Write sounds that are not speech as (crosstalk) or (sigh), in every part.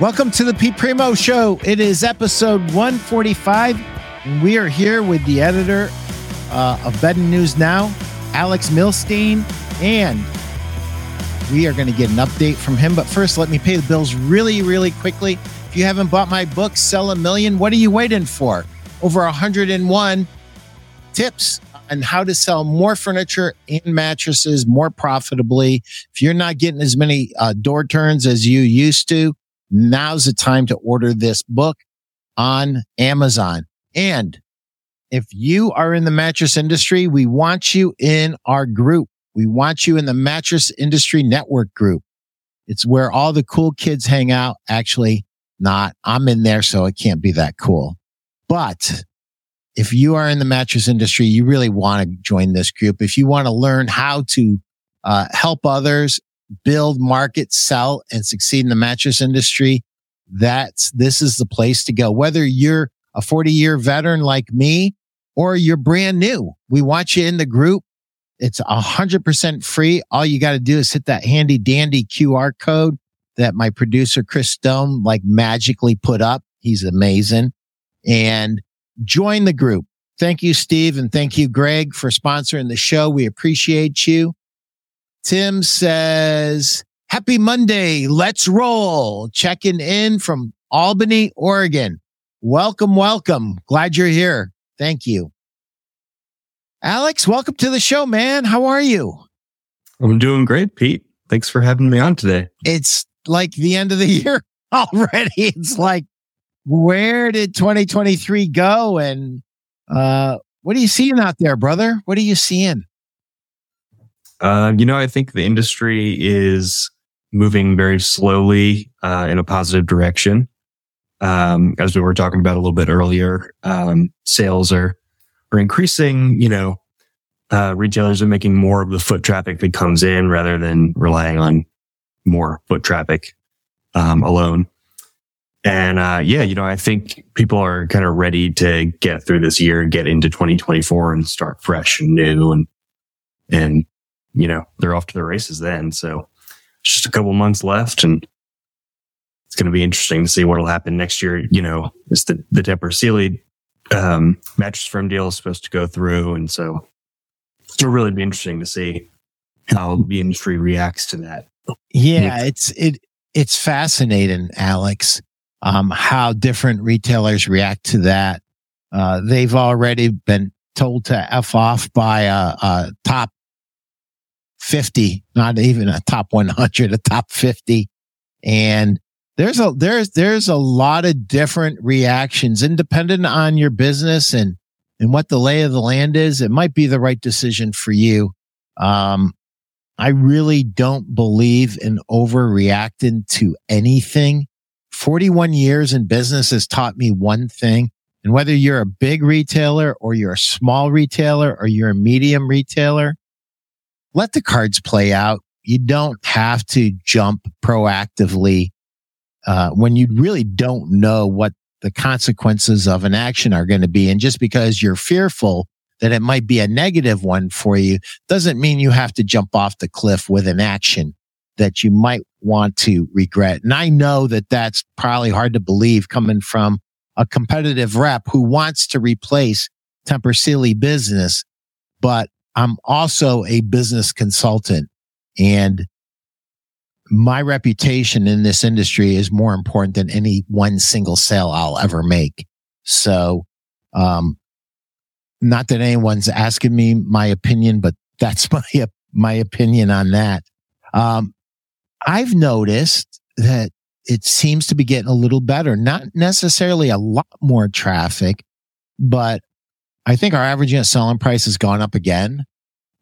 Welcome to the Pete Primeau Show. It is episode 145, and we are here with the editor uh, of Bedding News Now, Alex Milstein, and we are going to get an update from him. But first, let me pay the bills really, really quickly. If you haven't bought my book, Sell a Million, what are you waiting for? Over 101 tips on how to sell more furniture and mattresses more profitably. If you're not getting as many uh, door turns as you used to, now's the time to order this book on Amazon. And if you are in the mattress industry, we want you in our group. We want you in the mattress industry network group. It's where all the cool kids hang out. Actually, not. I'm in there, so it can't be that cool. But if you are in the mattress industry, you really want to join this group. If you want to learn how to uh, help others build, market, sell, and succeed in the mattress industry, that's this is the place to go. Whether you're a 40 year veteran like me or you're brand new, we want you in the group. It's a hundred percent free. All you got to do is hit that handy dandy QR code that my producer Chris Stone like magically put up. He's amazing and join the group. Thank you, Steve. And thank you, Greg, for sponsoring the show. We appreciate you. Tim says, Happy Monday. Let's roll. Checking in from Albany, Oregon. Welcome, welcome. Glad you're here. Thank you. Alex, welcome to the show, man. How are you? I'm doing great, Pete. Thanks for having me on today. It's like the end of the (laughs) year already. It's like, where did 2023 go? And uh, what are you seeing out there, brother? What are you seeing? Uh, you know, I think the industry is moving very slowly uh, in a positive direction. Um, as we were talking about a little bit earlier, um, sales are are increasing. You know, uh, retailers are making more of the foot traffic that comes in rather than relying on more foot traffic um, alone. And uh, yeah, you know, I think people are kind of ready to get through this year, get into 2024, and start fresh and new, and and you know, they're off to the races then. So it's just a couple months left and it's going to be interesting to see what will happen next year. You know, it's the, the Tempur Sealy, um, mattress firm deal is supposed to go through. And so it'll really be interesting to see how the industry reacts to that. Yeah. It's, it, it's fascinating, Alex, um, how different retailers react to that. Uh, they've already been told to F off by a, a top 50, not even a top 100, a top 50. And there's a, there's, there's a lot of different reactions independent on your business and, and what the lay of the land is. It might be the right decision for you. Um, I really don't believe in overreacting to anything. 41 years in business has taught me one thing. And whether you're a big retailer or you're a small retailer or you're a medium retailer, let the cards play out. You don't have to jump proactively uh, when you really don't know what the consequences of an action are going to be. And just because you're fearful that it might be a negative one for you doesn't mean you have to jump off the cliff with an action that you might want to regret. And I know that that's probably hard to believe coming from a competitive rep who wants to replace Tempur Sealy business, but I'm also a business consultant and my reputation in this industry is more important than any one single sale I'll ever make. So, um, not that anyone's asking me my opinion, but that's (laughs) my, my opinion on that. Um, I've noticed that it seems to be getting a little better, not necessarily a lot more traffic, but I think our average unit selling price has gone up again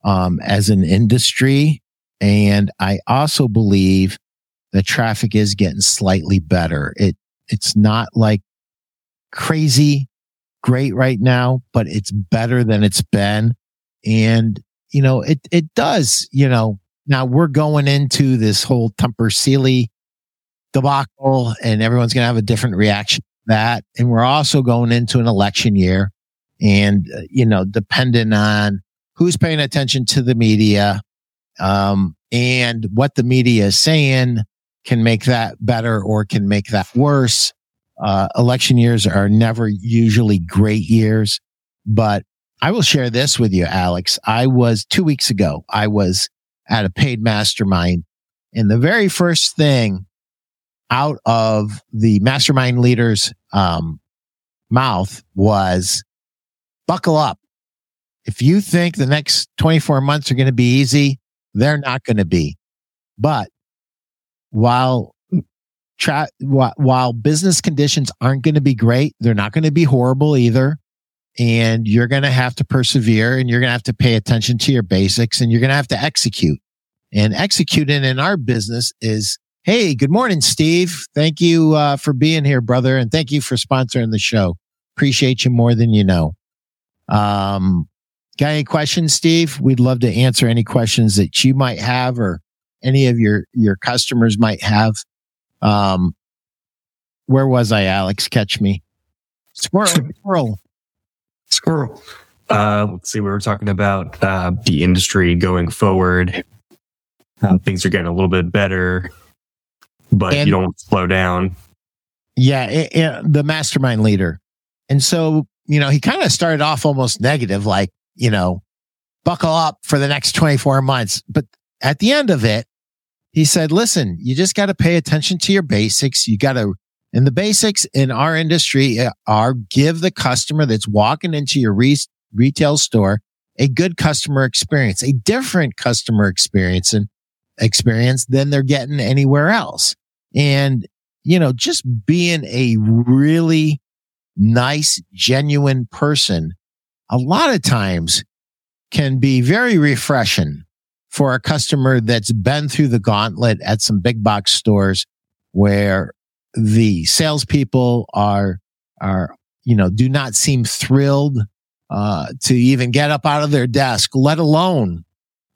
um, as an industry. And I also believe the traffic is getting slightly better. It, it's not like crazy great right now, but it's better than it's been. And, you know, it, it does, you know, now we're going into this whole Tempur Sealy debacle and everyone's going to have a different reaction to that. And we're also going into an election year. And, uh, you know, depending on who's paying attention to the media, um, and what the media is saying, can make that better or can make that worse. Uh, election years are never usually great years, but I will share this with you, Alex. I was two weeks ago, I was at a paid mastermind and the very first thing out of the mastermind leader's um, mouth was buckle up. If you think the next 24 months are going to be easy, they're not going to be. But while tra- while business conditions aren't going to be great, they're not going to be horrible either. And you're going to have to persevere and you're going to have to pay attention to your basics and you're going to have to execute. And executing in our business is, Hey, good morning, Steve. Thank you uh, for being here, brother. And thank you for sponsoring the show. Appreciate you more than you know. Um, got any questions, Steve? We'd love to answer any questions that you might have or any of your, your customers might have. Um, where was I, Alex? Catch me. Squirrel, (laughs) squirrel. Squirrel. Uh, let's see. We were talking about uh, the industry going forward. Uh, things are getting a little bit better, but and, you don't slow down. Yeah, it, it, the mastermind leader, and so you know he kind of started off almost negative, like you know, buckle up for the next twenty four months. But at the end of it, he said, listen, you just got to pay attention to your basics. You got to, and the basics in our industry eh, are give the customer that's walking into your re- retail store a good customer experience, a different customer experience and experience than they're getting anywhere else. And, you know, just being a really nice, genuine person a lot of times can be very refreshing for a customer that's been through the gauntlet at some big box stores where the salespeople are, are, you know, do not seem thrilled, uh, to even get up out of their desk, let alone,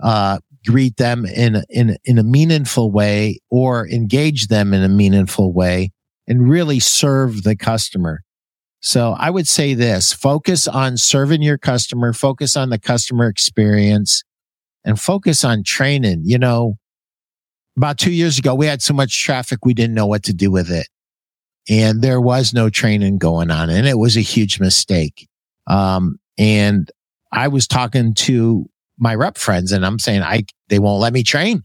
uh, greet them in, in, in a meaningful way or engage them in a meaningful way and really serve the customer. So I would say this, focus on serving your customer, focus on the customer experience and focus on training. You know, about two years ago, we had so much traffic, we didn't know what to do with it. And there was no training going on and it was a huge mistake. Um, and I was talking to my rep friends and I'm saying, I, they won't let me train.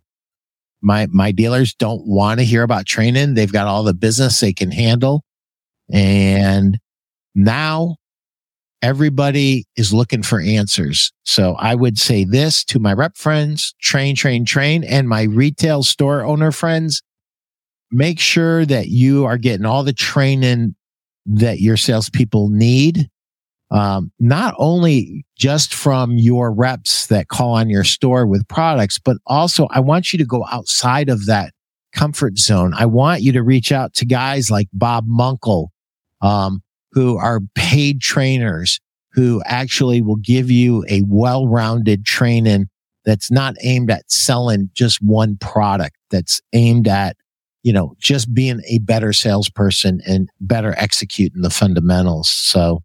My, my dealers don't want to hear about training. They've got all the business they can handle. And now everybody is looking for answers. So I would say this to my rep friends, train, train, train, and my retail store owner friends. Make sure that you are getting all the training that your salespeople need. Um, not only just from your reps that call on your store with products, but also I want you to go outside of that comfort zone. I want you to reach out to guys like Bob Munkle, um, who are paid trainers who actually will give you a well-rounded training that's not aimed at selling just one product that's aimed at you know just being a better salesperson and better executing the fundamentals. So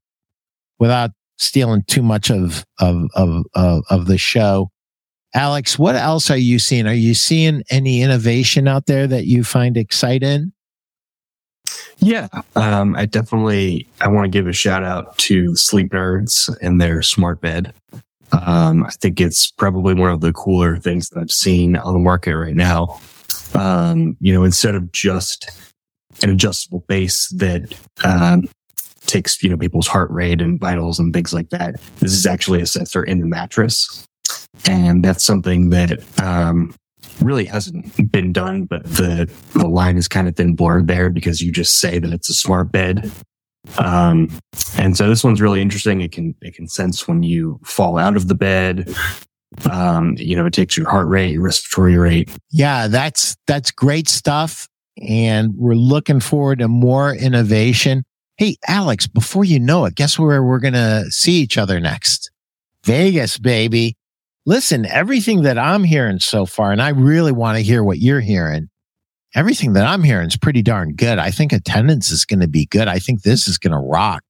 without stealing too much of of of of, of the show alex what else are you seeing? Are you seeing any innovation out there that you find exciting yeah, um, I definitely I want to give a shout out to Sleep Nerds and their smart bed. Um, I think it's probably one of the cooler things that I've seen on the market right now. Um, you know, instead of just an adjustable base that um, takes you know people's heart rate and vitals and things like that, this is actually a sensor in the mattress, and that's something that um, really hasn't been done, but the, the line is kind of thin blurred there because you just say that it's a smart bed. Um, and so this one's really interesting. It can, it can sense when you fall out of the bed. Um, you know, it takes your heart rate, your respiratory rate. Yeah, that's, that's great stuff. And we're looking forward to more innovation. Hey, Alex, before you know it, guess where we're going to see each other next? Vegas, baby listen, everything that I'm hearing so far, and I really want to hear what you're hearing. Everything that I'm hearing is pretty darn good. I think attendance is going to be good. I think this is going to rock.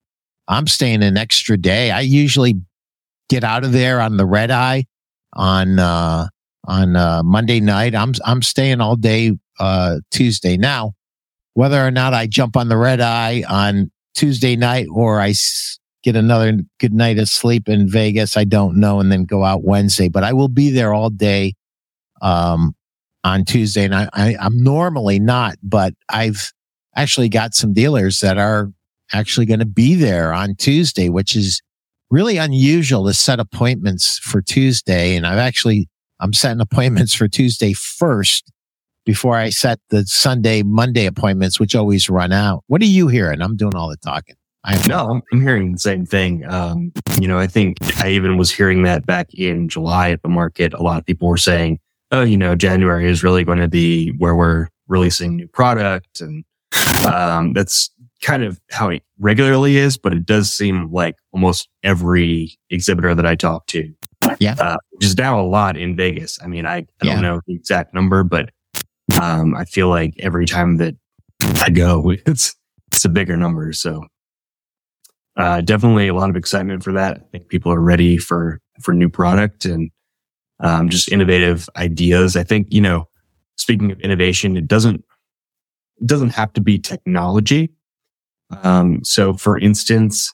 I'm staying an extra day. I usually get out of there on the red eye on, uh, on, uh, Monday night. I'm, I'm staying all day uh, Tuesday. Now, whether or not I jump on the red eye on Tuesday night or I get another good night of sleep in Vegas, I don't know, and then go out Wednesday. But I will be there all day um, on Tuesday, and I, I, I'm normally not, but I've actually got some dealers that are actually going to be there on Tuesday, which is really unusual to set appointments for Tuesday. And I've actually, I'm setting appointments for Tuesday first before I set the Sunday, Monday appointments, which always run out. What are you hearing? I'm doing all the talking. I no, I'm, I'm hearing the same thing. Um, you know, I think I even was hearing that back in July at the market. A lot of people were saying, oh, you know, January is really going to be where we're releasing new product. And, um, that's kind of how it regularly is, but it does seem like almost every exhibitor that I talk to. Yeah. Uh, which is now a lot in Vegas. I mean, I, I yeah. don't know the exact number, but, um, I feel like every time that I go, (laughs) it's, it's a bigger number. So, uh, definitely a lot of excitement for that. I think people are ready for, for new product and, um, just innovative ideas. I think, you know, speaking of innovation, it doesn't, it doesn't have to be technology. Um, so for instance,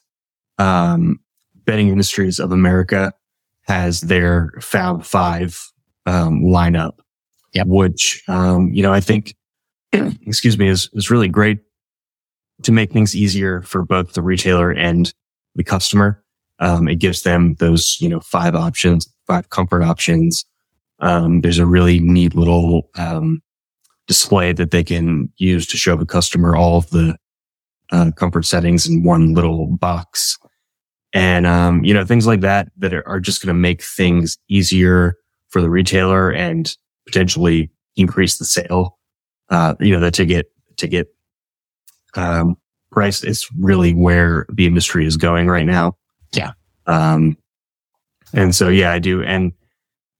um, Bedding Industries of America has their Fab Five, um, lineup, yep. which, um, you know, I think, (clears throat) excuse me, is, is really great to make things easier for both the retailer and the customer. Um, it gives them those, you know, five options, five comfort options. Um, there's a really neat little, um, display that they can use to show the customer all of the, uh, comfort settings in one little box. And, um, you know, things like that, that are, just going to make things easier for the retailer and potentially increase the sale. Uh, you know, the ticket, ticket, um, price is really where the industry is going right now. Yeah. Um, and so, yeah, I do. And,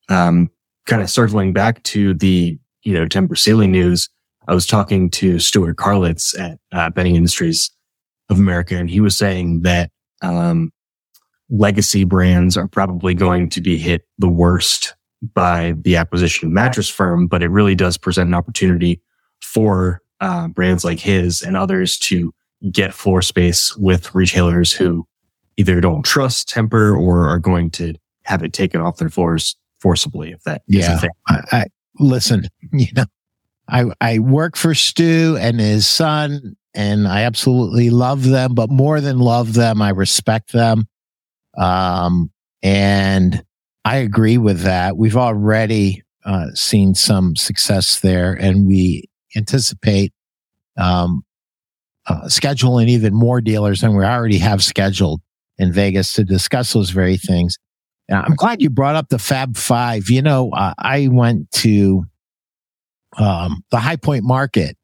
um, kind of circling back to the, you know, Tempur Sealy news, I was talking to Stuart Carlitz at uh, Bedding Industries of America, and he was saying that, um, legacy brands are probably going to be hit the worst by the acquisition of Mattress Firm, but it really does present an opportunity for uh, brands like his and others to get floor space with retailers who either don't trust Tempur or are going to have it taken off their floors forcibly. If that yeah, I, I, listen, (laughs) you know, I I work for Stu and his son, and I absolutely love them. But more than love them, I respect them. Um, and I agree with that. We've already uh, seen some success there, and we anticipate um, uh, scheduling even more dealers than we already have scheduled in Vegas to discuss those very things. I'm glad you brought up the Fab Five. You know, uh, I went to um, the High Point Market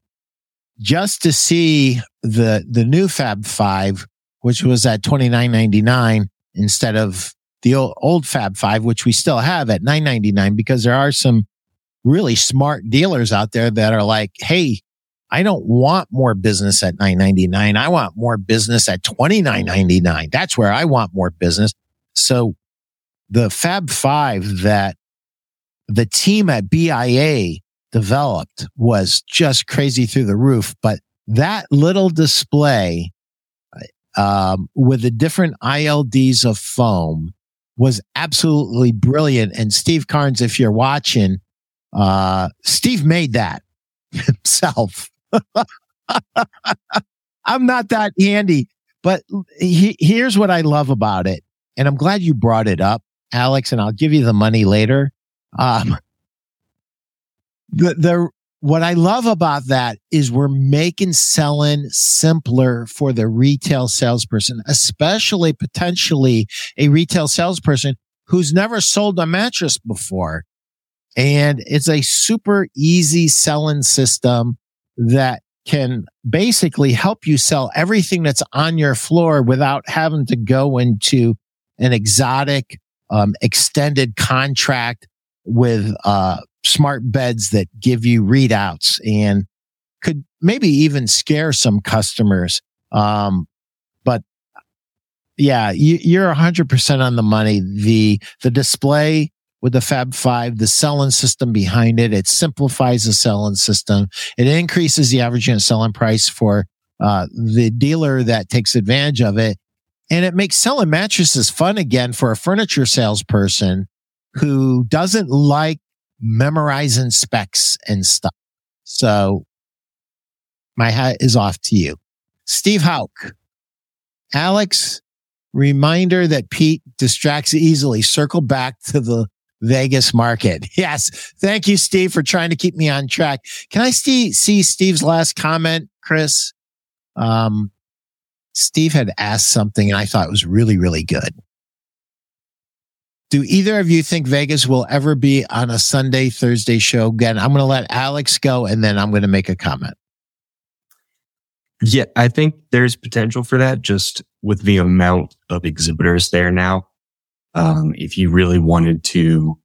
just to see the the new Fab Five, which was at twenty nine ninety nine instead of the old, old Fab Five, which we still have at nine ninety nine, because there are some really smart dealers out there that are like, hey, I don't want more business at 999. I want more business at 29.99. That's where I want more business. So the Fab 5 that the team at BIA developed was just crazy through the roof, but that little display um, with the different ILDs of foam was absolutely brilliant. And Steve Carnes, if you're watching, uh, Steve made that (laughs) himself. (laughs) I'm not that handy, but he, here's what I love about it. And I'm glad you brought it up, Alex, and I'll give you the money later. Um, the, the, what I love about that is we're making selling simpler for the retail salesperson, especially potentially a retail salesperson who's never sold a mattress before. And it's a super easy selling system that can basically help you sell everything that's on your floor without having to go into an exotic, um, extended contract with, uh, smart beds that give you readouts and could maybe even scare some customers. Um, but yeah, you, hundred percent on the money. The, the display with the Fab Five, the selling system behind it. It simplifies the selling system. It increases the average unit selling price for uh, the dealer that takes advantage of it. And it makes selling mattresses fun again for a furniture salesperson who doesn't like memorizing specs and stuff. So my hat is off to you. Steve Hauk. Alex, reminder that Pete distracts easily. Circle back to the Vegas market. (laughs) Yes. Thank you, Steve, for trying to keep me on track. Can I see, see Steve's last comment, Chris? Um, Steve had asked something and I thought it was really, really good. Do either of you think Vegas will ever be on a Sunday, Thursday show again? I'm going to let Alex go and then I'm going to make a comment. Yeah, I think there's potential for that just with the amount of exhibitors there now. Um, if you really wanted to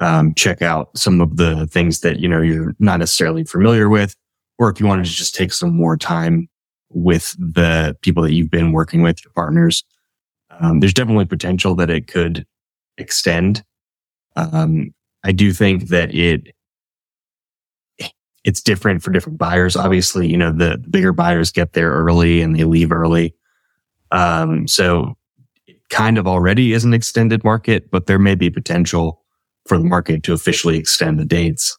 um, check out some of the things that, you know, you're not necessarily familiar with, or if you wanted to just take some more time with the people that you've been working with, your partners, um, there's definitely potential that it could extend. Um, I do think that it it's different for different buyers. Obviously, you know, the, bigger buyers get there early and they leave early. Um, so kind of already is an extended market, but there may be potential for the market to officially extend the dates.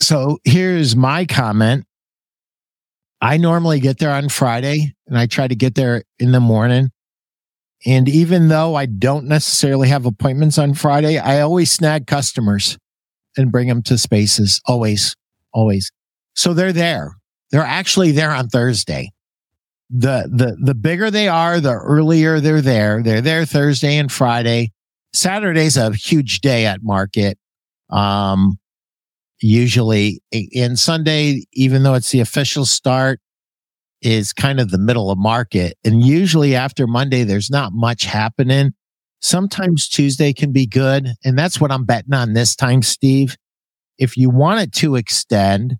So here's my comment. I normally get there on Friday and I try to get there in the morning. And even though I don't necessarily have appointments on Friday, I always snag customers and bring them to spaces. Always, always. So they're there. They're actually there on Thursday. The, the, the bigger they are, the earlier they're there. They're there Thursday and Friday. Saturday's a huge day at market. Um, usually in Sunday, even though it's the official start, is kind of the middle of market. And usually after Monday, there's not much happening. Sometimes Tuesday can be good. And that's what I'm betting on this time, Steve. If you want it to extend,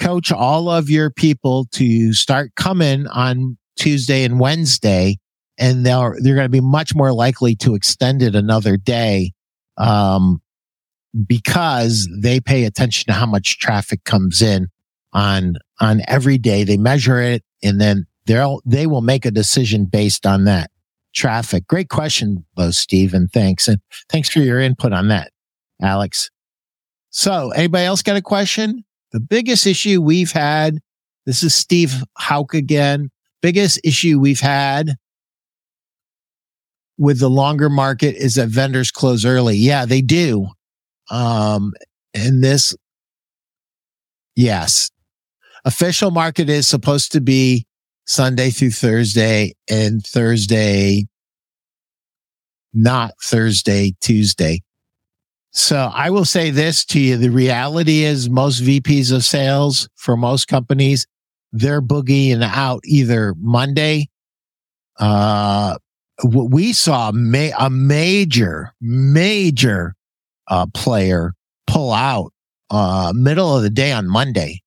coach all of your people to start coming on Tuesday and Wednesday, and they're, they're going to be much more likely to extend it another day. Um, because they pay attention to how much traffic comes in on, on every day. They measure it and then they'll, they will make a decision based on that traffic. Great question, though, Steve, and thanks. And thanks for your input on that, Alex. So anybody else got a question? The biggest issue we've had, this is Steve Hauk again. Biggest issue we've had with the longer market is that vendors close early. Yeah, they do. Um, and this, yes, official market is supposed to be Sunday through Thursday and Thursday, not Thursday, Tuesday. So I will say this to you. The reality is most VPs of sales for most companies, they're boogieing out either Monday. Uh, we saw ma- a major, major, uh, player pull out, uh, middle of the day on Monday.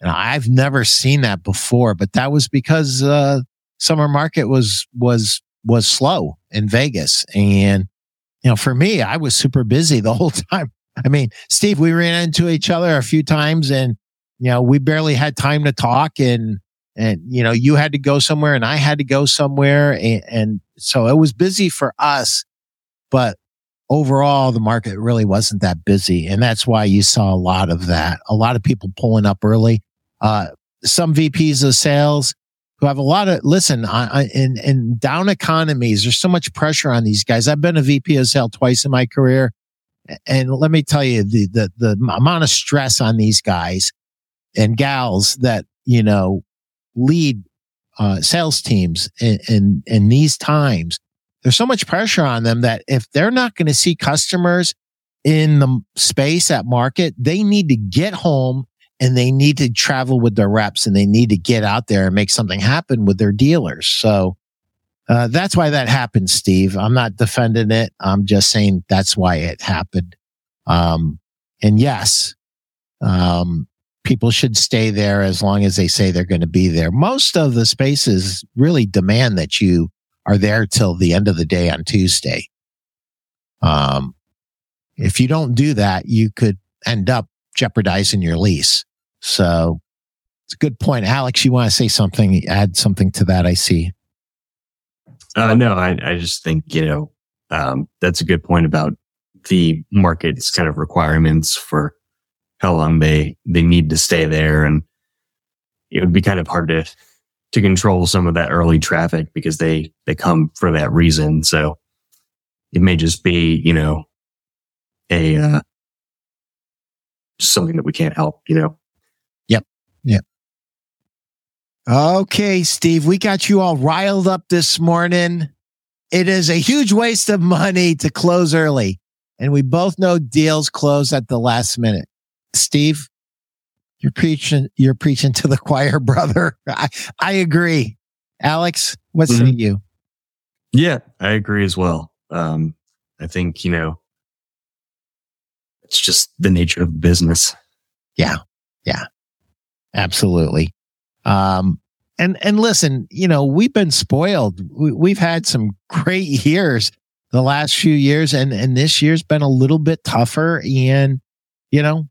And I've never seen that before, but that was because, uh, summer market was, was, was slow in Vegas. And, you know, for me, I was super busy the (laughs) whole time. I mean, Steve, we ran into each other a few times and, you know, we barely had time to talk and, and, you know, you had to go somewhere and I had to go somewhere. And, and so it was busy for us, but overall, the market really wasn't that busy. And that's why you saw a lot of that. A lot of people pulling up early uh, some VPs of sales who have a lot of listen in in down economies. There's so much pressure on these guys. I've been a VP of sales twice in my career, and let me tell you the the the amount of stress on these guys and gals that you know lead uh, sales teams in, in in these times. There's so much pressure on them that if they're not going to see customers in the space at market, they need to get home and they need to travel with their reps and they need to get out there and make something happen with their dealers. So uh, that's why that happened, Steve. I'm not defending it. I'm just saying that's why it happened. Um, and yes, um, people should stay there as long as they say they're going to be there. Most of the spaces really demand that you are there till the end of the day on Tuesday. Um, if you don't do that, you could end up jeopardizing your lease. So it's a good point. Alex, you want to say something, add something to that? I see. Uh, no, I, I just think, you know, um, that's a good point about the market's kind of requirements for how long they, they need to stay there. And it would be kind of hard to, to control some of that early traffic because they, they come for that reason. So it may just be, you know, a, uh, something that we can't help, you know? Yep. Yep. Okay, Steve, we got you all riled up this morning. It is a huge waste of money to close early. And we both know deals close at the last minute. Steve, you're preaching, you're preaching to the (laughs) choir, brother. I, I agree. Alex, what mm-hmm. say you? Yeah, I agree as well. Um, I think, you know, it's just the nature of business. Yeah. Yeah. Absolutely. Um, and, and listen, you know, we've been spoiled. We, have had some (laughs) great years the last few years and, and this year's been a little bit tougher. And, you know,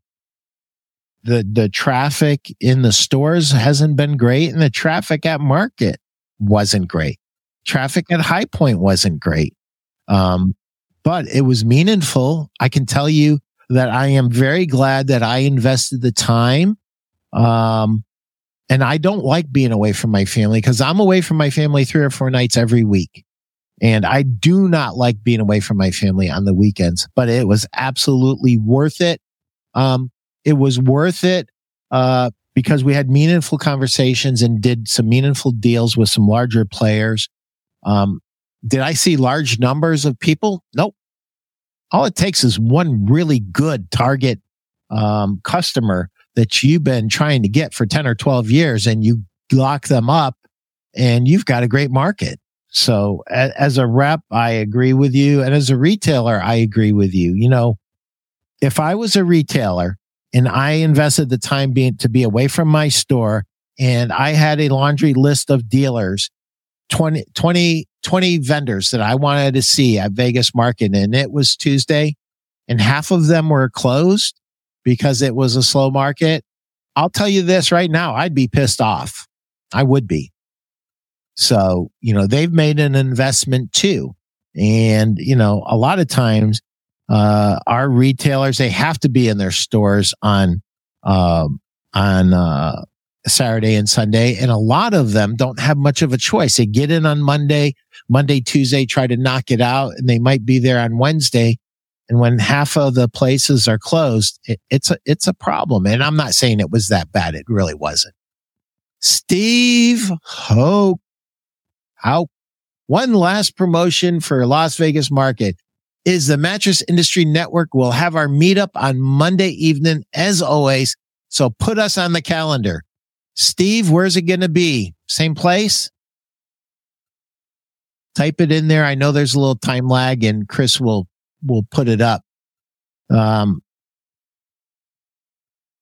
the, the traffic in the stores hasn't been great and the traffic at market wasn't great. Traffic at high point wasn't great. Um, but it was meaningful. I can tell you that I am very glad that I invested the time. Um, and I don't like being away from my family because I'm away from my family three or four nights every week. And I do not like being away from my family on the weekends, but it was absolutely worth it. Um, it was worth it, uh, because we had meaningful conversations and did some meaningful deals with some larger players. Um, did I see large numbers of people? Nope. All it takes is one really good target, um, customer that you've been trying to get for 10 or 12 years and you lock them up and you've got a great market. So as a rep, I agree with you. And as a retailer, I agree with you. You know, if I was a retailer and I invested the time being to be away from my store and I had a laundry list of dealers, 20, 20, 20 vendors that I wanted to see at Vegas market and it was Tuesday and half of them were closed because it was a slow market. I'll tell you this right now. I'd be pissed off. I would be. So, you know, they've made an investment too. And, you know, a lot of times, uh, our retailers, they have to be in their stores on, uh, on, uh, Saturday and Sunday. And a lot of them don't have much of a choice. They get in on Monday, Monday, Tuesday, try to knock it out and they might be there on Wednesday and when half of the places are closed, it, it's a, it's a problem. And I'm not saying it was that bad. It really wasn't. Steve Hope. How one last promotion for Las Vegas market is the mattress industry network. We'll have our meetup on Monday evening as always. So put us on the calendar. Steve, where's it going to be? Same place? Type it in there. I know there's a little time lag and Chris will will put it up. Um,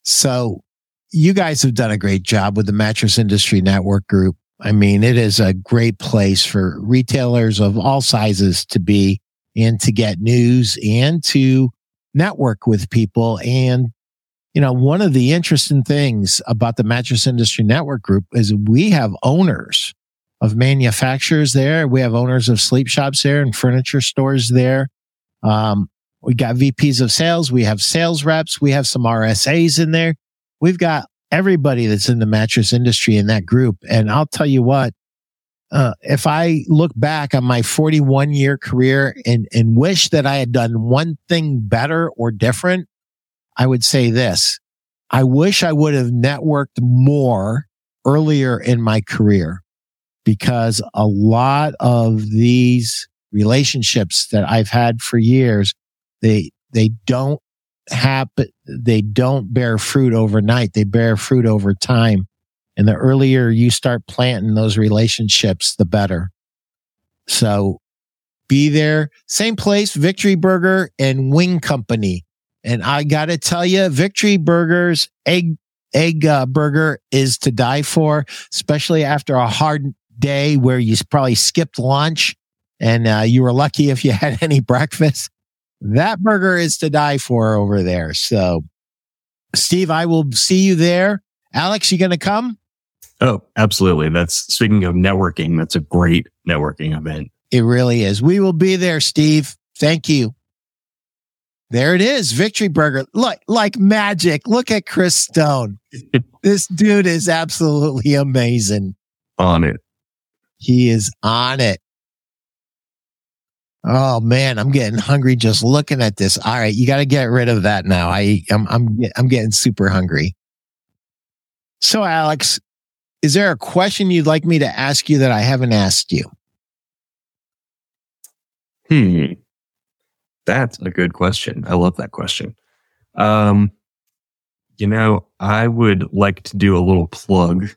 so you guys have done a great job with the mattress industry network group. I mean, it is a great place for retailers of all sizes to be and to get news and to network with people. And, you know, one of the interesting things about the mattress industry network group is we have owners of manufacturers there. We have owners of sleep shops there and furniture stores there. Um, we got VPs of sales. We have sales reps. We have some RSAs in there. We've got everybody that's in the mattress industry in that group. And I'll tell you what, uh, if I look back on my 41 year career and, and wish that I had done one thing better or different, I would say this. I wish I would have networked more earlier in my career because a lot of these relationships that I've had for years, they, they don't happen. They don't bear fruit overnight. They bear fruit over time. And the earlier you start planting those relationships, the better. So be there. Same place, Victory Burger and Wing Company. And I got to tell you, Victory Burgers egg, egg uh, burger is to die for, especially after a hard day where you probably skipped lunch and uh, you were lucky if you (laughs) had any breakfast. that burger is to die for over there. So, Steve, I will see you there. Alex, you going to come? Oh, absolutely. That's speaking of networking. That's a great networking event. It really is. We will be there, Steve. Thank you. There it is. Victory Burger. Look, like magic. Look at Chris Stone. (laughs) this dude is absolutely amazing. On it. He is on it. Oh man, I'm getting hungry just looking at this. All right, you got to get rid of that now. I I'm I'm I'm getting super hungry. So Alex, is there a question you'd like me to ask you that I haven't asked you? Hmm. That's a good question. I love that question. Um, you know, I would like to do a little plug,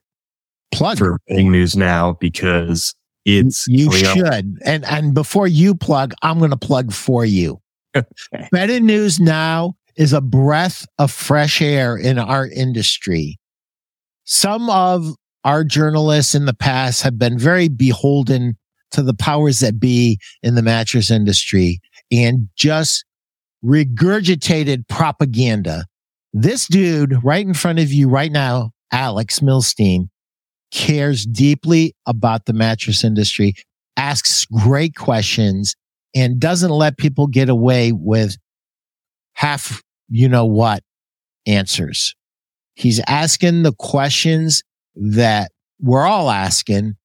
plug for Bedding News Now because it's you should. And and before you plug, I'm going to plug for you. Bedding News Now is a breath of fresh air in our industry. Some of our journalists in the past have been very beholden to the powers that be in the mattress industry and just regurgitated propaganda. This dude right in front of you right now, Alex Milstein, cares deeply about the mattress industry, asks great questions, and doesn't let people get away with half, you know what, answers. He's asking the questions that we're all asking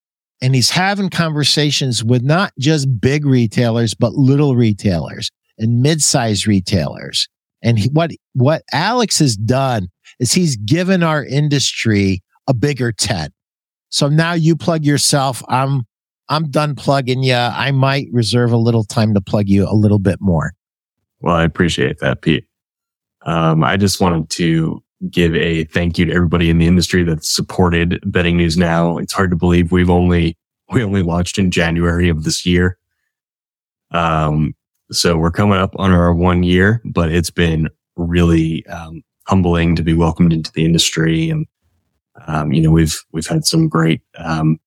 and he's having conversations with not just big retailers, but little retailers and mid-sized retailers. And he, what, what Alex has done is he's given our industry a bigger tent. So now you plug yourself. I'm, I'm done plugging you. I might reserve a little time to plug you a little bit more. Well, I appreciate that, Pete. Um, I just wanted to give a thank you to everybody in the industry that's supported Bedding News Now. It's hard to believe we've only, we only launched in January of this year. Um, so we're coming up on our one year, but it's been really, um, humbling to be welcomed into the industry. And, um, you know, we've, we've had some great, um,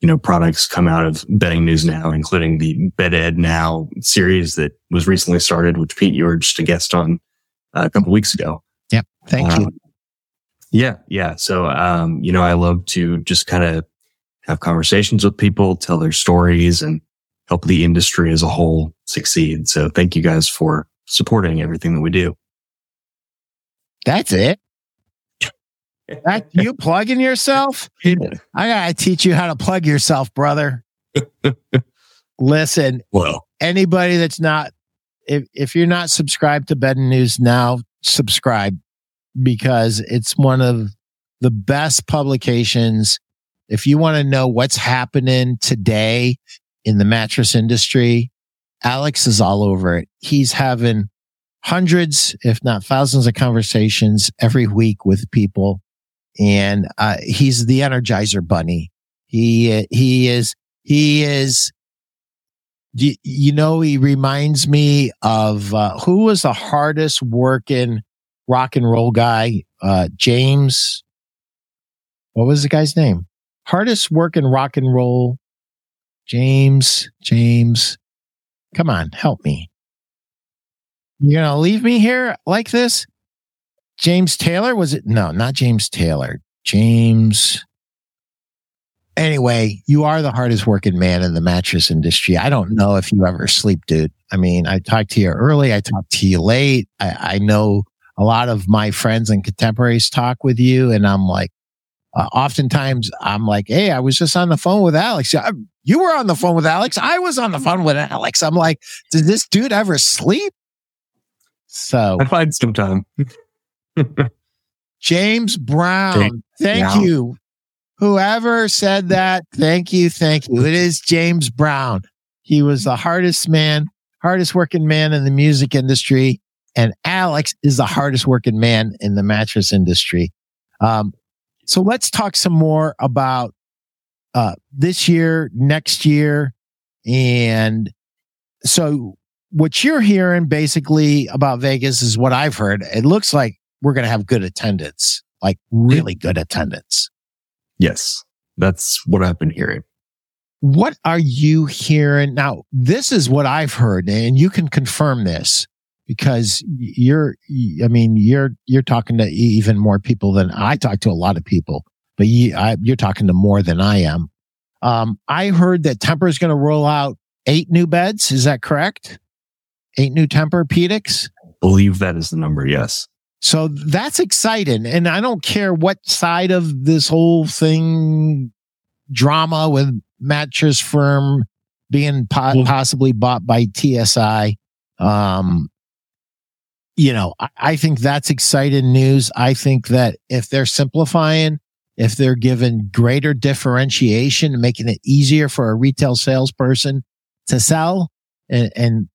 you know, products come out of Bedding News Now, including the Bet Ed Now series that was recently started, which Pete, you were just a guest on uh, a couple weeks ago. Yep. Thank um, you. Yeah. Yeah. So, um, you know, I love to just kind of have conversations with people, tell their stories and help the industry as a whole succeed. So thank you guys for supporting everything that we do. That's it. That you plugging yourself? I gotta teach you how to plug yourself, brother. (laughs) Listen, well, anybody that's not if if you're not subscribed to Bedding News Now, subscribe because it's one of the best publications. If you want to know what's happening today in the mattress industry, Alex is all over it. He's having hundreds, if not thousands of conversations every week with people. And, uh, he's the energizer bunny. He, he is, he is, you, you know, he reminds me of, uh, who was the hardest working rock and roll guy, uh, James. What was the guy's name? Hardest working rock and roll. James, James. Come on, help me. You're to leave me here like this? James Taylor? Was it? No, not James Taylor. James. Anyway, you are the hardest working man in the mattress industry. I don't know if you ever sleep, dude. I mean, I talked to you early. I talked to you late. I, I know a lot of my friends and contemporaries talk with you and I'm like, uh, oftentimes I'm like, Hey, I was just on the phone with Alex. You were on the phone with Alex. I was on the phone with Alex. I'm like, did this dude ever sleep? So I find some time. (laughs) (laughs) James Brown. James thank Brown. you. Whoever said that, thank you. Thank you. It is James Brown. He was the hardest man, hardest working man in the music industry. And Alex is the hardest working man in the mattress industry. Um, so let's talk some more about uh, this year, next year. And so what you're hearing basically about Vegas is what I've heard. It looks like we're going to have good attendance, like really good attendance. Yes, that's what I've been hearing. what are you hearing now? This is what I've heard, and you can confirm this because you're, I mean, you're, you're talking to even more people than I talk to a lot of people, but you, I, you're talking to more than I am. Um, I heard that Tempur is going to roll out eight new beds. Is that correct? Eight new Tempur-Pedics? Believe that is the number. Yes. So that's exciting. And I don't care what side of this whole thing drama with mattress firm being po- possibly bought by TSI. Um, you know, I, I think that's exciting news. I think that if they're simplifying, if they're given greater differentiation and making it easier for a retail salesperson to sell, and, and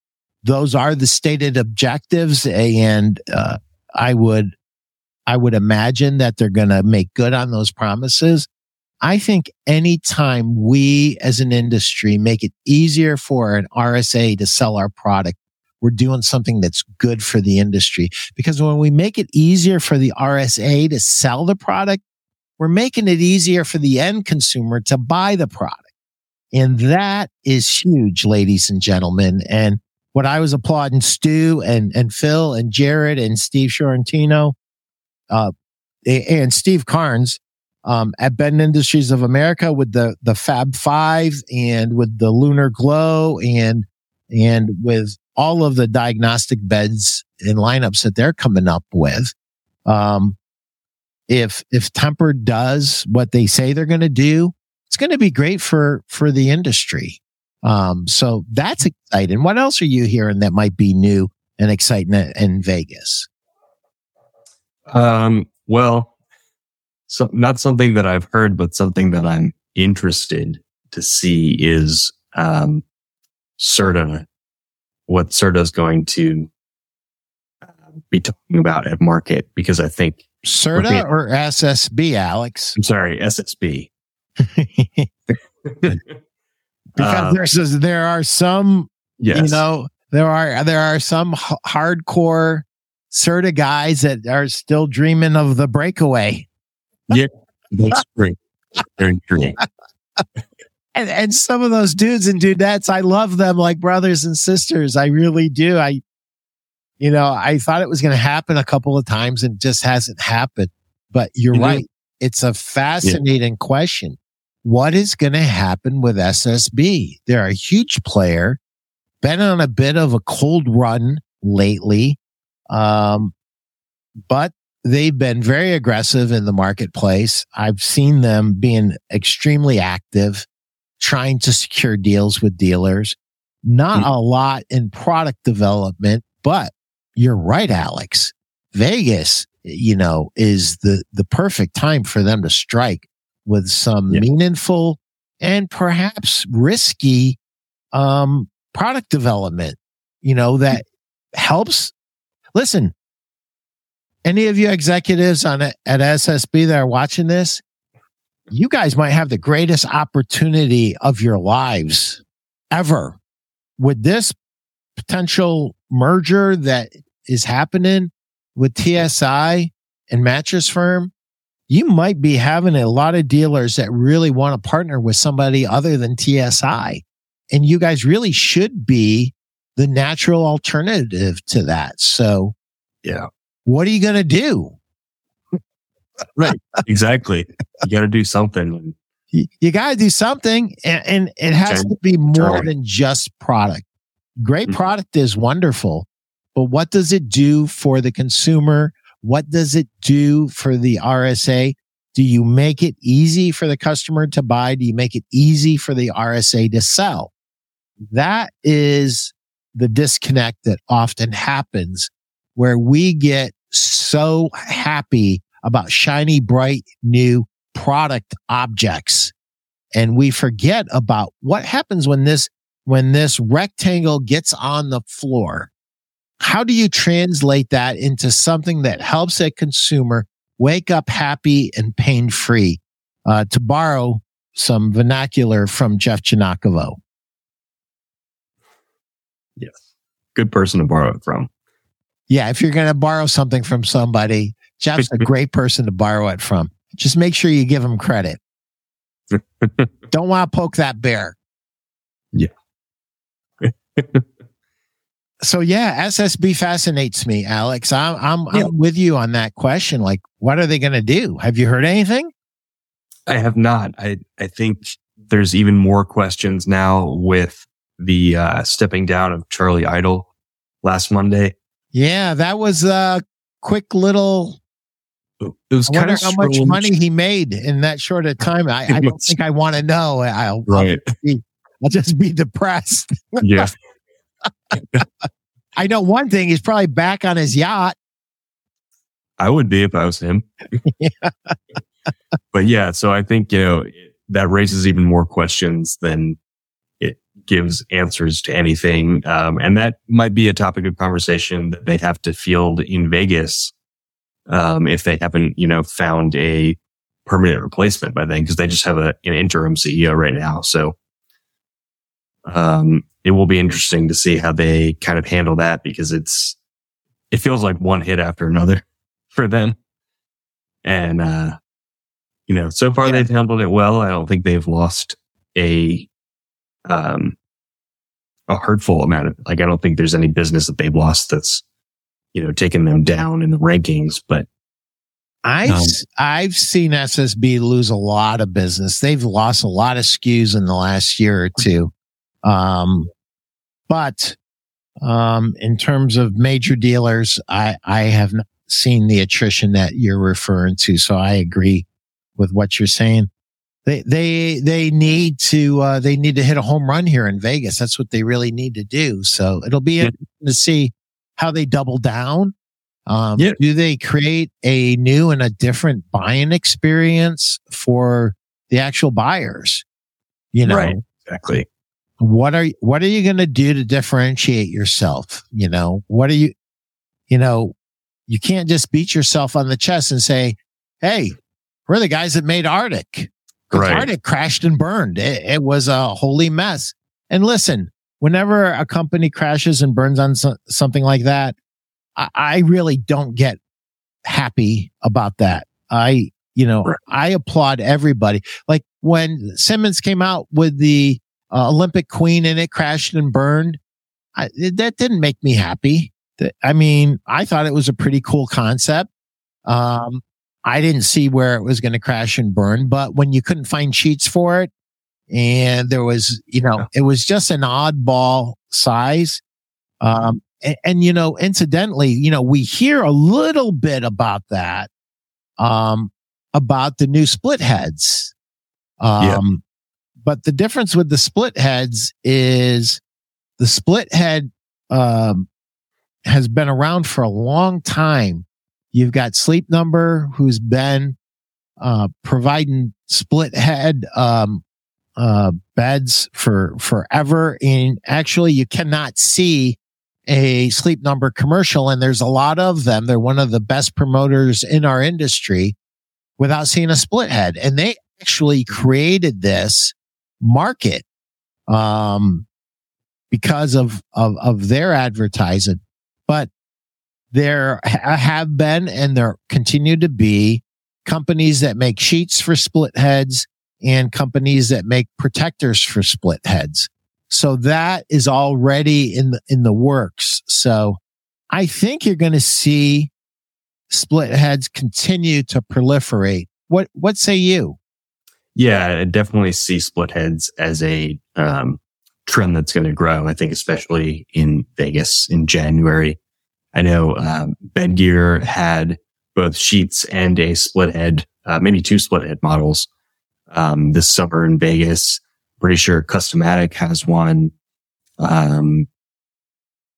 those are the stated objectives, and uh, I would, I would imagine that they're going to make good on those promises. I think anytime we as an industry make it easier for an RSA to sell our product, we're doing something that's good for the industry. Because when we make it easier for the RSA to sell the product, we're making it easier for the end consumer to buy the product. And that is huge, ladies and gentlemen. And what I was applauding Stu and, and Phil and Jared and Steve Sciortino, uh, and Steve Carnes, um, at Bedding Industries of America with the, the Fab Five and with the Lunar Glow and, and with all of the diagnostic beds and lineups that they're coming up with. Um, if, if Tempur does what they say they're going to do, it's going to be great for, for the industry. Um, so that's exciting. What else are you hearing that might be new and exciting in Vegas? Um, well, so not something that I've heard, but something that I'm interested to see is, um, Serta what Serta is going to uh, be talking about at market because I think Serta or SSB, Alex. I'm sorry, SSB. (laughs) (laughs) because um, there's there are some yes. you know there are there are some h- hardcore Serta guys that are still dreaming of the breakaway. Yeah, that's great. Very true. (laughs) and, and some of those dudes and dudettes, I love them like brothers and sisters. I really do. I, you know, I thought it was going to happen a couple of times and just hasn't happened. But you're mm-hmm. right. It's a fascinating yeah. question. What is going to happen with SSB? They're a huge player, been on a bit of a cold run lately. Um, but they've been very aggressive in the marketplace. I've seen them being extremely active trying to secure deals with dealers. Not mm-hmm. a lot in product development, but you're right, Alex. Vegas, you know, is the, the perfect time for them to strike with some yeah. meaningful and perhaps risky, um, product development, you know, that helps. Listen, any of you executives on at SSB that are watching this, you guys might have the greatest opportunity of your lives ever with this potential merger that is happening with TSI and mattress firm. You might be having a lot of dealers that really want to partner with somebody other than TSI. And you guys really should be the natural alternative to that. So, yeah. What are you going to do? right. Exactly. You got to do something. You, you got to do something, and, and it has to be more than just product. Great mm-hmm. product is wonderful, but what does it do for the consumer? What does it do for the RSA? Do you make it easy for the customer to buy? Do you make it easy for the RSA to sell? That is the disconnect that often happens where we get so happy about shiny, bright, new product objects. And we forget about what happens when this, when this rectangle gets on the floor. How do you translate that into something that helps a consumer wake up happy and pain free? Uh, to borrow some vernacular from Jeff Janakovo. Yes. Good person to borrow it from. Yeah. If you're going to borrow something from somebody, Jeff's a (laughs) great person to borrow it from. Just make sure you give him credit. (laughs) Don't want to poke that bear. Yeah. (laughs) so yeah, SSB fascinates me, Alex. I'm I'm, yeah. I'm with you on that question. Like, what are they going to do? Have you heard anything? I have not. I I think there's even more questions now with the uh, stepping down of Charlie Idle last Monday. Yeah, that was a quick little. It was kind of how much money he made in that short of time. I, (laughs) I don't think I want to know. I'll, right. I'll, be, I'll just be depressed. yeah. (laughs) I know one thing. He's probably back on his yacht. I would be if I was him. but yeah, so I think, you know, that raises even more questions than it gives answers to anything. Um, and that might be a topic of conversation that they have to field in Vegas. Um, if they haven't, you know, found a permanent replacement by then, because they just have a, an interim CEO right now. So, um, it will be interesting to see how they kind of handle that because it's, it feels like one hit after another (laughs) for them. And, uh, you know, so far yeah. they've handled it well. I don't think they've lost a, um, a hurtful amount of, like, I don't think there's any business that they've lost that's, you know, taken them down in the rankings, but I've um, I've seen SSB lose a lot of business. They've lost a lot of SKUs in the last year or two. Um, but um, in terms of major dealers, I I have not seen the attrition that you're referring to. So I agree with what you're saying. They they they need to uh, they need to hit a home run here in Vegas. That's what they really need to do. So it'll be yeah. interesting to see how they double down. Um, yeah. Do they create a new and a different buying experience for the actual buyers? You know, right. exactly what are what are you going to do to differentiate yourself? You know what are you you know you can't just beat yourself on the chest and say hey we're the guys that made arctic. Right. arctic crashed and burned. It, it, was a holy mess. And listen whenever a company crashes and burns on so, something like that I, I, really don't get happy about that. I you know right. i applaud everybody. Like when simmons came out with the uh, Olympic Queen and it crashed and burned. I, that didn't make me happy. I mean, I thought it was a pretty cool concept. Um, I didn't see where it was going to crash and burn, but when you couldn't find sheets for it and there was, you know, it was just an oddball size. Um, and, and, you know, incidentally, you know, we hear a little bit about that, um, about the new split heads. Um, but the difference with the split heads is the split head um, has been around for a long time. You've got Sleep Number, who's been uh, providing split head um, uh, beds for forever, and actually, you cannot see a Sleep Number commercial, and there's a lot of them. They're one of the best promoters in our industry without seeing a split head, and they actually created this market um, because of, of, of their advertising. But there have been and there continue to be companies that make sheets for split heads and companies that make protectors for split heads. So that is already in the, in the works. So I think you're going to see split heads continue to proliferate. What, what say you? Yeah, I definitely see split heads as a um, trend that's going to grow. I think, especially in Vegas in January. I know um, Bedgear had both sheets and a split head, uh, maybe two split head models um, this summer in Vegas. Pretty sure Customatic has one. Um,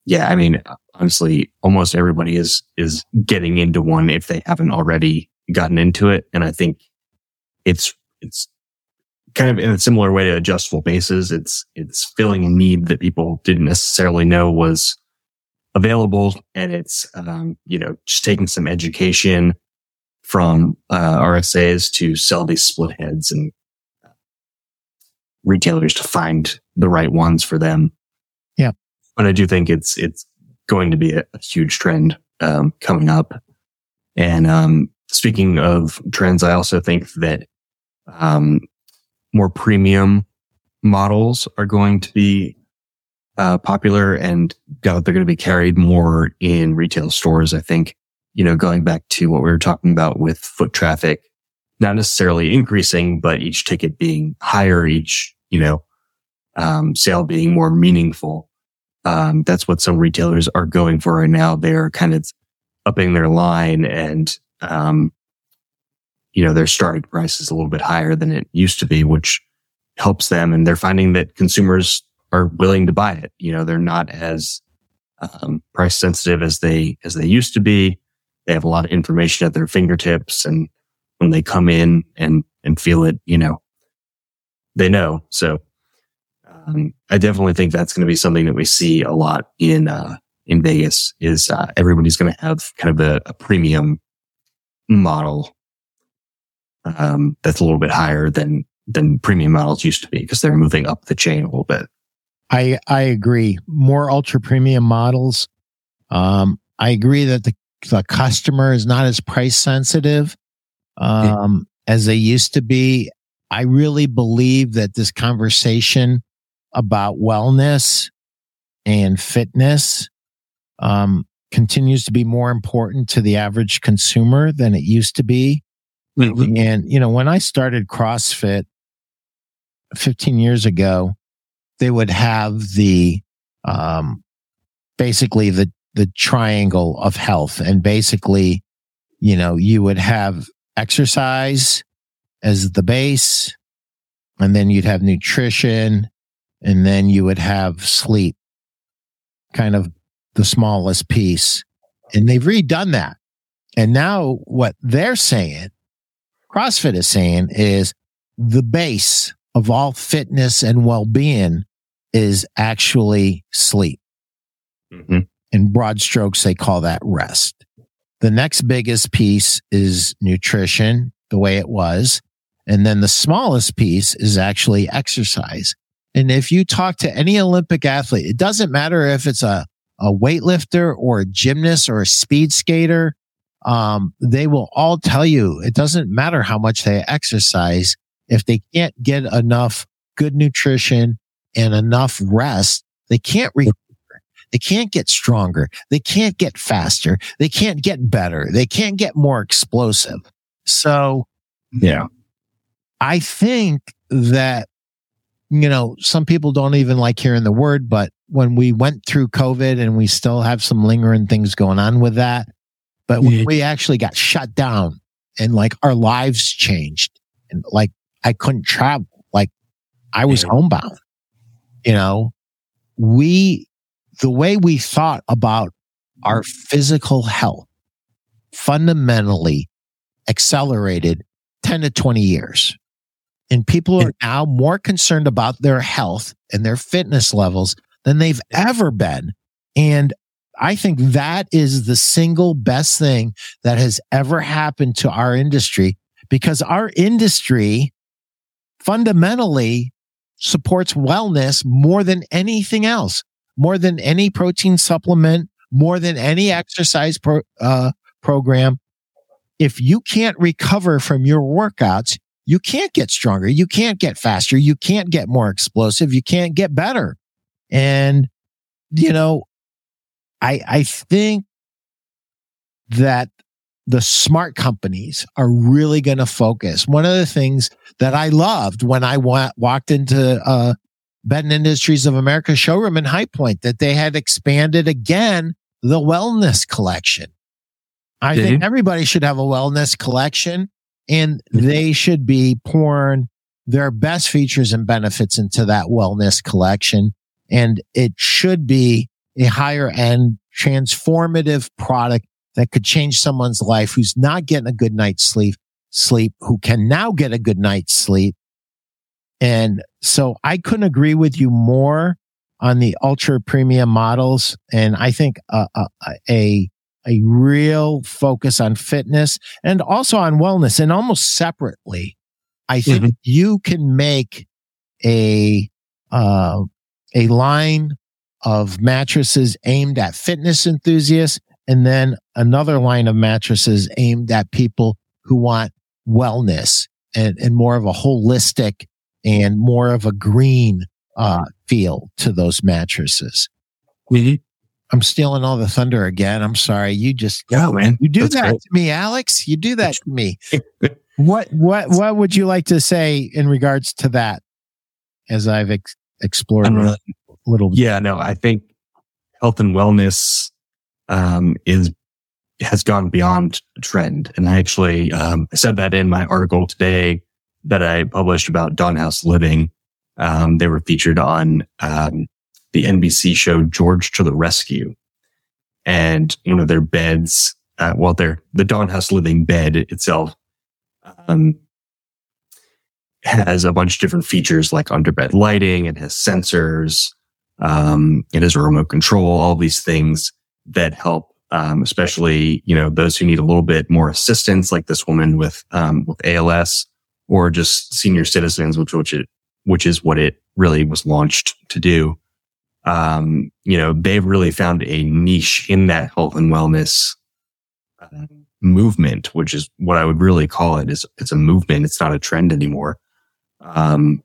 yeah, I mean, honestly, almost everybody is is getting into one if they haven't already gotten into it, and I think it's it's kind of in a similar way to adjustable bases. It's, it's filling a need that people didn't necessarily know was available. And it's, um, you know, just taking some education from, uh, RSAs to sell these split heads and retailers to find the right ones for them. Yeah. But I do think it's, it's going to be a, a huge trend, um, coming up. And, um, speaking of trends, I also think that um, more premium models are going to be uh, popular and they're going to be carried more in retail stores. I think, you know, going back to what we were talking about with foot traffic, not necessarily increasing, but each ticket being higher, each, you know, um, sale being more meaningful. Um, that's what some retailers are going for right now. They're kind of upping their line and, um, you know, their starting price is a little bit higher than it used to be, which helps them. And they're finding that consumers are willing to buy it. You know, they're not as um, price sensitive as they, as they used to be. They have a lot of information at their fingertips. And when they come in and, and feel it, you know, they know. So, um, I definitely think that's going to be something that we see a lot in, uh, in Vegas is, uh, everybody's going to have kind of a, a premium model um, that's a little bit higher than than premium models used to be because they're moving up the chain a little bit. I I agree. More ultra premium models. Um, I agree that the the customer is not as price sensitive um, yeah. as they used to be. I really believe that this conversation about wellness and fitness um, continues to be more important to the average consumer than it used to be. Mm-hmm. And, you know, when I started CrossFit 15 years ago, they would have the, um, basically the, the triangle of health. And basically, you know, you would have exercise as the base, and then you'd have nutrition, and then you would have sleep, kind of the smallest piece. And they've redone that. And now what they're saying CrossFit is saying is the base of all fitness and well-being is actually sleep. Mm-hmm. In broad strokes, they call that rest. The next biggest piece is nutrition, the way it was. And then the smallest piece is actually exercise. And if you talk to any Olympic athlete, it doesn't matter if it's a, a weightlifter or a gymnast or a speed skater um, they will all tell you it doesn't matter how much they exercise. If they can't get enough good nutrition and enough rest, they can't recover. They can't get stronger. They can't get faster. They can't get better. They can't get more explosive. So, yeah, I think that, you know, some people don't even like hearing the word, but when we went through COVID and we still have some lingering things going on with that, but when we actually got shut down and like our lives changed and like I couldn't travel, like I was yeah. homebound, you know, we, the way we thought about our physical health fundamentally accelerated 10 to 20 years. And people are now more concerned about their health and their fitness levels than they've ever been. And I think that is the single best thing that has ever happened to our industry because our industry fundamentally supports wellness more than anything else, more than any protein supplement, more than any exercise pro, uh, program. If you can't recover from your workouts, you can't get stronger. You can't get faster. You can't get more explosive. You can't get better. And, you know, I, I think that the smart companies are really going to focus. One of the things that I loved when I wa- walked into uh, Bedding Industries of America showroom in High Point that they had expanded again the wellness collection. I Did think you? everybody should have a wellness collection and mm-hmm. they should be pouring their best features and benefits into that wellness collection. And it should be a higher end transformative product that could change someone's life who's not getting a good night's sleep, sleep, who can now get a good night's sleep. And so I couldn't agree with you more on the ultra premium models. And I think a, a, a, a real focus on fitness and also on wellness and almost separately. I think mm-hmm. you can make a, uh, a line of mattresses aimed at fitness enthusiasts and then another line of mattresses aimed at people who want wellness and, and more of a holistic and more of a green uh, feel to those mattresses. Mhm. I'm stealing all the thunder again. I'm sorry. You just Yeah, man. you do That's that great. to me, Alex. You do that to me. (laughs) What what what would you like to say in regards to that? As I've ex- explored I don't know. a little. Yeah, no, I think health and wellness um, is has gone beyond trend, and I actually um, I said that in my article today that I published about Dawn House Living. Um, they were featured on um, the NBC show George to the Rescue, and you know their beds, uh, well, their the Dawn House Living bed itself. Um, has a bunch of different features like underbed lighting. It has sensors. Um, it has a remote control, all these things that help, um, especially, you know, those who need a little bit more assistance, like this woman with, um, with ALS or just senior citizens, which, which it, which is what it really was launched to do. Um, you know, they've really found a niche in that health and wellness uh, movement, which is what I would really call it. Is it's a movement. It's not a trend anymore. Um,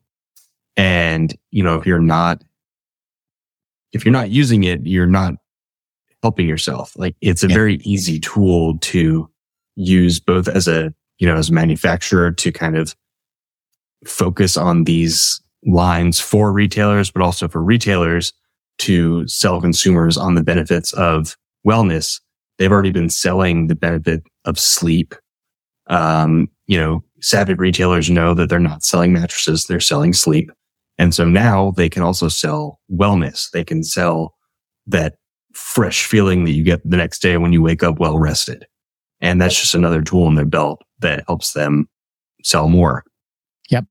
and you know, if you're not, if you're not using it, you're not helping yourself. Like it's a Yeah. very easy tool to use both as a, you know, as a manufacturer to kind of focus on these lines for retailers, but also for retailers to sell consumers on the benefits of wellness. They've already been selling the benefit of sleep. Um, you know, savvy retailers know that they're not selling mattresses, they're selling sleep. And so now they can also sell wellness. They can sell that fresh feeling that you get the next day when you wake up well rested. And that's just another tool in their belt that helps them sell more. Yep.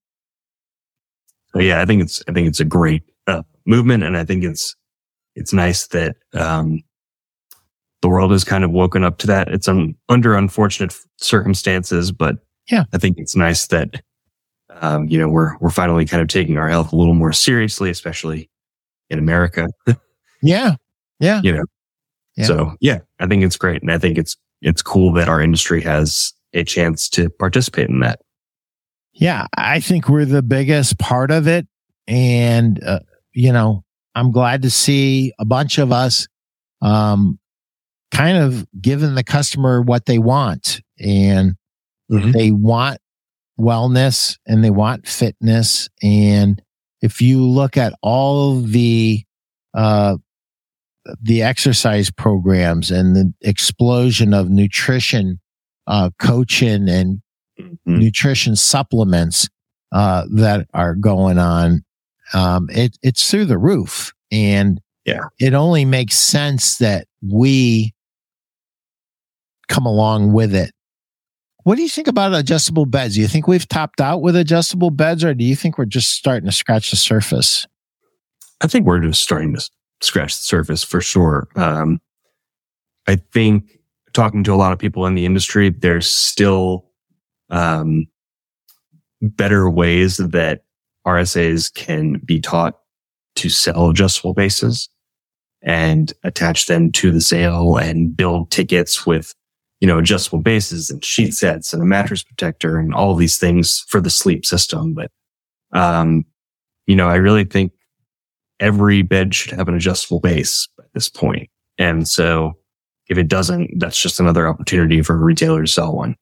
So yeah, I think it's, I think it's a great uh, movement. And I think it's, it's nice that, um, the world has kind of woken up to that. It's um, under unfortunate circumstances, but Yeah. I think it's nice that, um, you know, we're, we're finally kind of taking our health a little more seriously, especially in America. (laughs) Yeah. Yeah. you know, Yeah. so yeah, I think it's great. And I think it's, it's cool that our industry has a chance to participate in that. Yeah, I think we're the biggest part of it. And, uh, you know, I'm glad to see a bunch of us, um, kind of giving the customer what they want. And Mhm. they want wellness and they want fitness. And if you look at all the, uh, the exercise programs and the explosion of nutrition, uh, coaching and Mhm. nutrition supplements uh, that are going on. Um, it, it's through the roof, and Yeah. it only makes sense that we come along with it. What do you think about adjustable beds? Do you think we've topped out with adjustable beds, or do you think we're just starting to scratch the surface? I think we're just starting to scratch the surface for sure. Um, I think talking to a lot of people in the industry, there's still um, better ways that RSAs can be taught to sell adjustable bases and attach them to the sale and build tickets with, you know, adjustable bases and sheet sets and a mattress protector and all these things for the sleep system. But, um, you know, I really think every bed should have an adjustable base at this point. And so if it doesn't, that's just another opportunity for a retailer to sell one.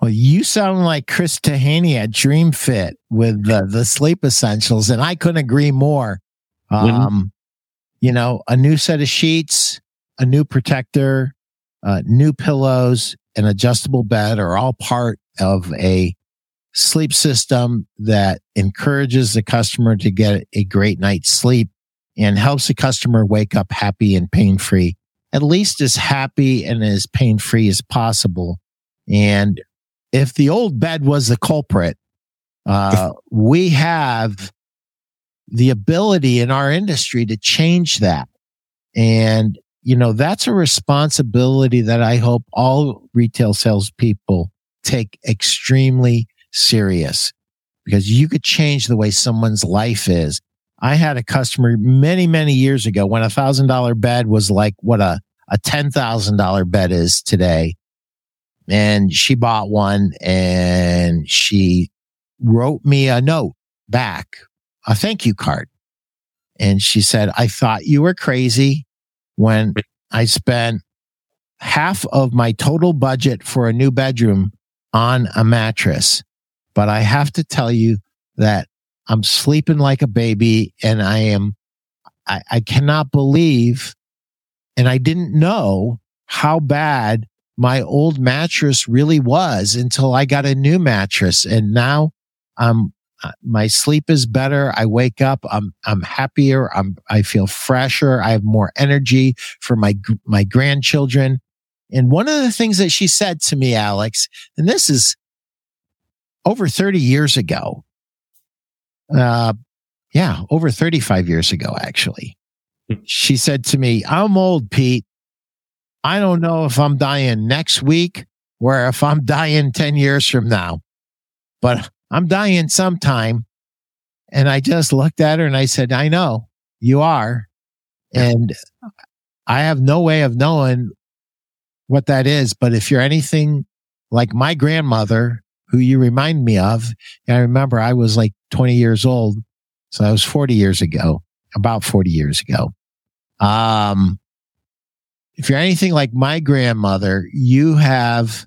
Well, you sound like Chris Tahaney at Dream Fit with the, the sleep essentials, and I couldn't agree more. Um, you know, a new set of sheets, a new protector, uh, new pillows, an adjustable bed are all part of a sleep system that encourages the customer to get a great night's sleep and helps the customer wake up happy and pain free, at least as happy and as pain free as possible. And if the old bed was the culprit, uh, we have the ability in our industry to change that. And, you know, that's a responsibility that I hope all retail salespeople take extremely serious because you could change the way someone's life is. I had a customer many, many years ago when a thousand dollar bed was like what a, a $10,000 bed is today. And she bought one and she wrote me a note back, a thank you card. And she said, I thought you were crazy when I spent half of my total budget for a new bedroom on a mattress. But I have to tell you that I'm sleeping like a baby and I am, I, I cannot believe and I didn't know how bad my old mattress really was until I got a new mattress. And now I'm, my sleep is better. I wake up. I'm, I'm happier. I'm, I feel fresher. I have more energy for my, my grandchildren. And one of the things that she said to me, Alex, and this is over 30 years ago. Uh, yeah, over 35 years ago, actually. She said to me, I'm old, Pete. I don't know if I'm dying next week or if I'm dying 10 years from now, but I'm dying sometime. And I just looked at her and I said, I know you are. And I have no way of knowing what that is. But if you're anything like my grandmother, who you remind me of, I remember I was like 20 years old. So that was 40 years ago, about 40 years ago. Um, if you're anything like my grandmother, you have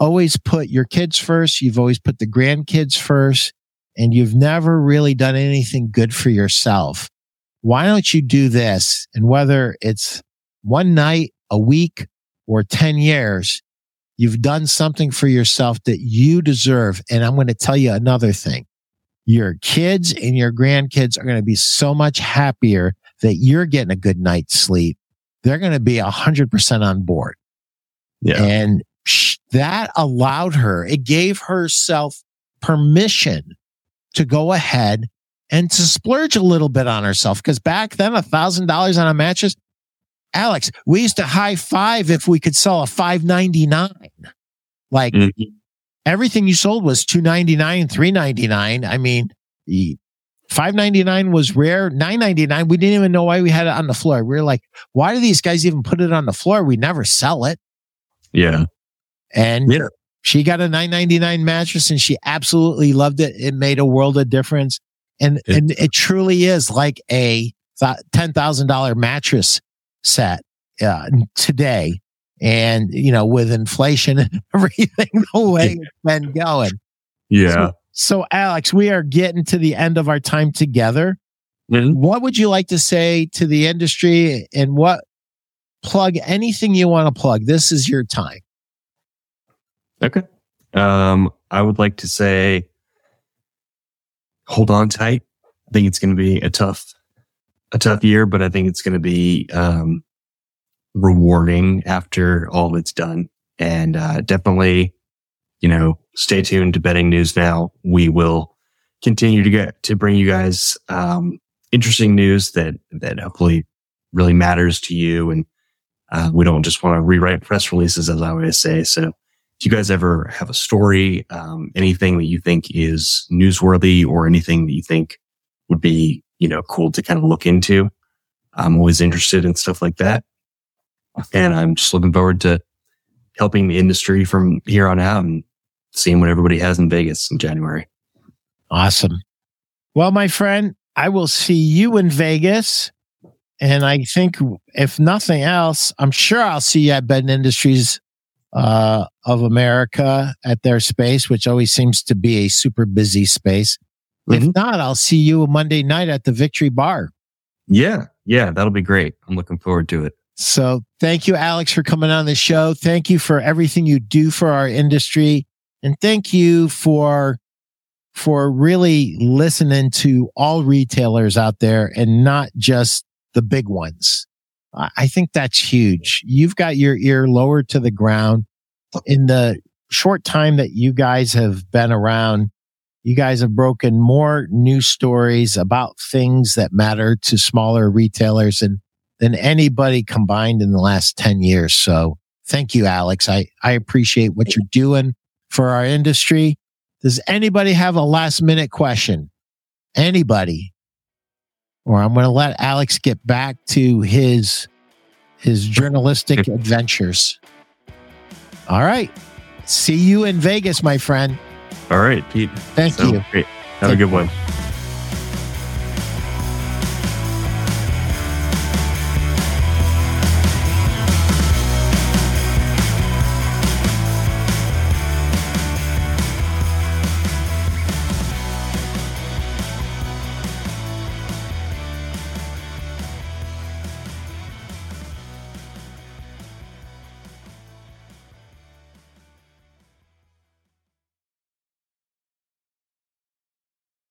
always put your kids first. You've always put the grandkids first and you've never really done anything good for yourself. Why don't you do this? And whether it's one night, a week, or 10 years, you've done something for yourself that you deserve. And I'm going to tell you another thing. Your kids and your grandkids are going to be so much happier that you're getting a good night's sleep they're going to be a hundred percent on board. Yeah. And that allowed her, it gave herself permission to go ahead and to splurge a little bit on herself. Cause back then, a thousand dollars on a mattress, Alex, we used to high five if we could sell a 599. Like mm-hmm. everything you sold was 299, 399. I mean, 599 was rare. 999, we didn't even know why we had it on the floor. We were like, why do these guys even put it on the floor? We never sell it. Yeah. And yeah. she got a 999 mattress and she absolutely loved it. It made a world of difference. And, it, and it truly is like a $10,000 mattress set uh, today. And, you know, with inflation and (laughs) everything, the way it's been going. Yeah. So so, Alex, we are getting to the end of our time together. Mm-hmm. What would you like to say to the industry and what plug anything you want to plug? This is your time. Okay. Um, I would like to say hold on tight. I think it's going to be a tough, a tough year, but I think it's going to be, um, rewarding after all it's done. And, uh, definitely you know, stay tuned to Bedding News Now. We will continue to get to bring you guys, um, interesting news that, that hopefully really matters to you. And, uh, we don't just want to rewrite press releases, as I always say. So if you guys ever have a story, um, anything that you think is newsworthy or anything that you think would be, you know, cool to kind of look into, I'm always interested in stuff like that. And I'm just looking forward to helping the industry from here on out and seeing what everybody has in Vegas in January. Awesome. Well, my friend, I will see you in Vegas. And I think if nothing else, I'm sure I'll see you at Bedding Industries uh, of America at their space, which always seems to be a super busy space. Mm-hmm. If not, I'll see you Monday night at the Victory Bar. Yeah. Yeah. That'll be great. I'm looking forward to it. So thank you, Alex, for coming on the show. Thank you for everything you do for our industry. And thank you for, for really listening to all retailers out there and not just the big ones. I think that's huge. You've got your ear lowered to the ground in the short time that you guys have been around. You guys have broken more news stories about things that matter to smaller retailers and than anybody combined in the last 10 years. So thank you, Alex. I, I appreciate what you're doing for our industry. Does anybody have a last minute question? Anybody? Or I'm going to let Alex get back to his his journalistic (laughs) adventures. All right. See you in Vegas, my friend. All right, Pete. Thank So, you. Great. Have a good one.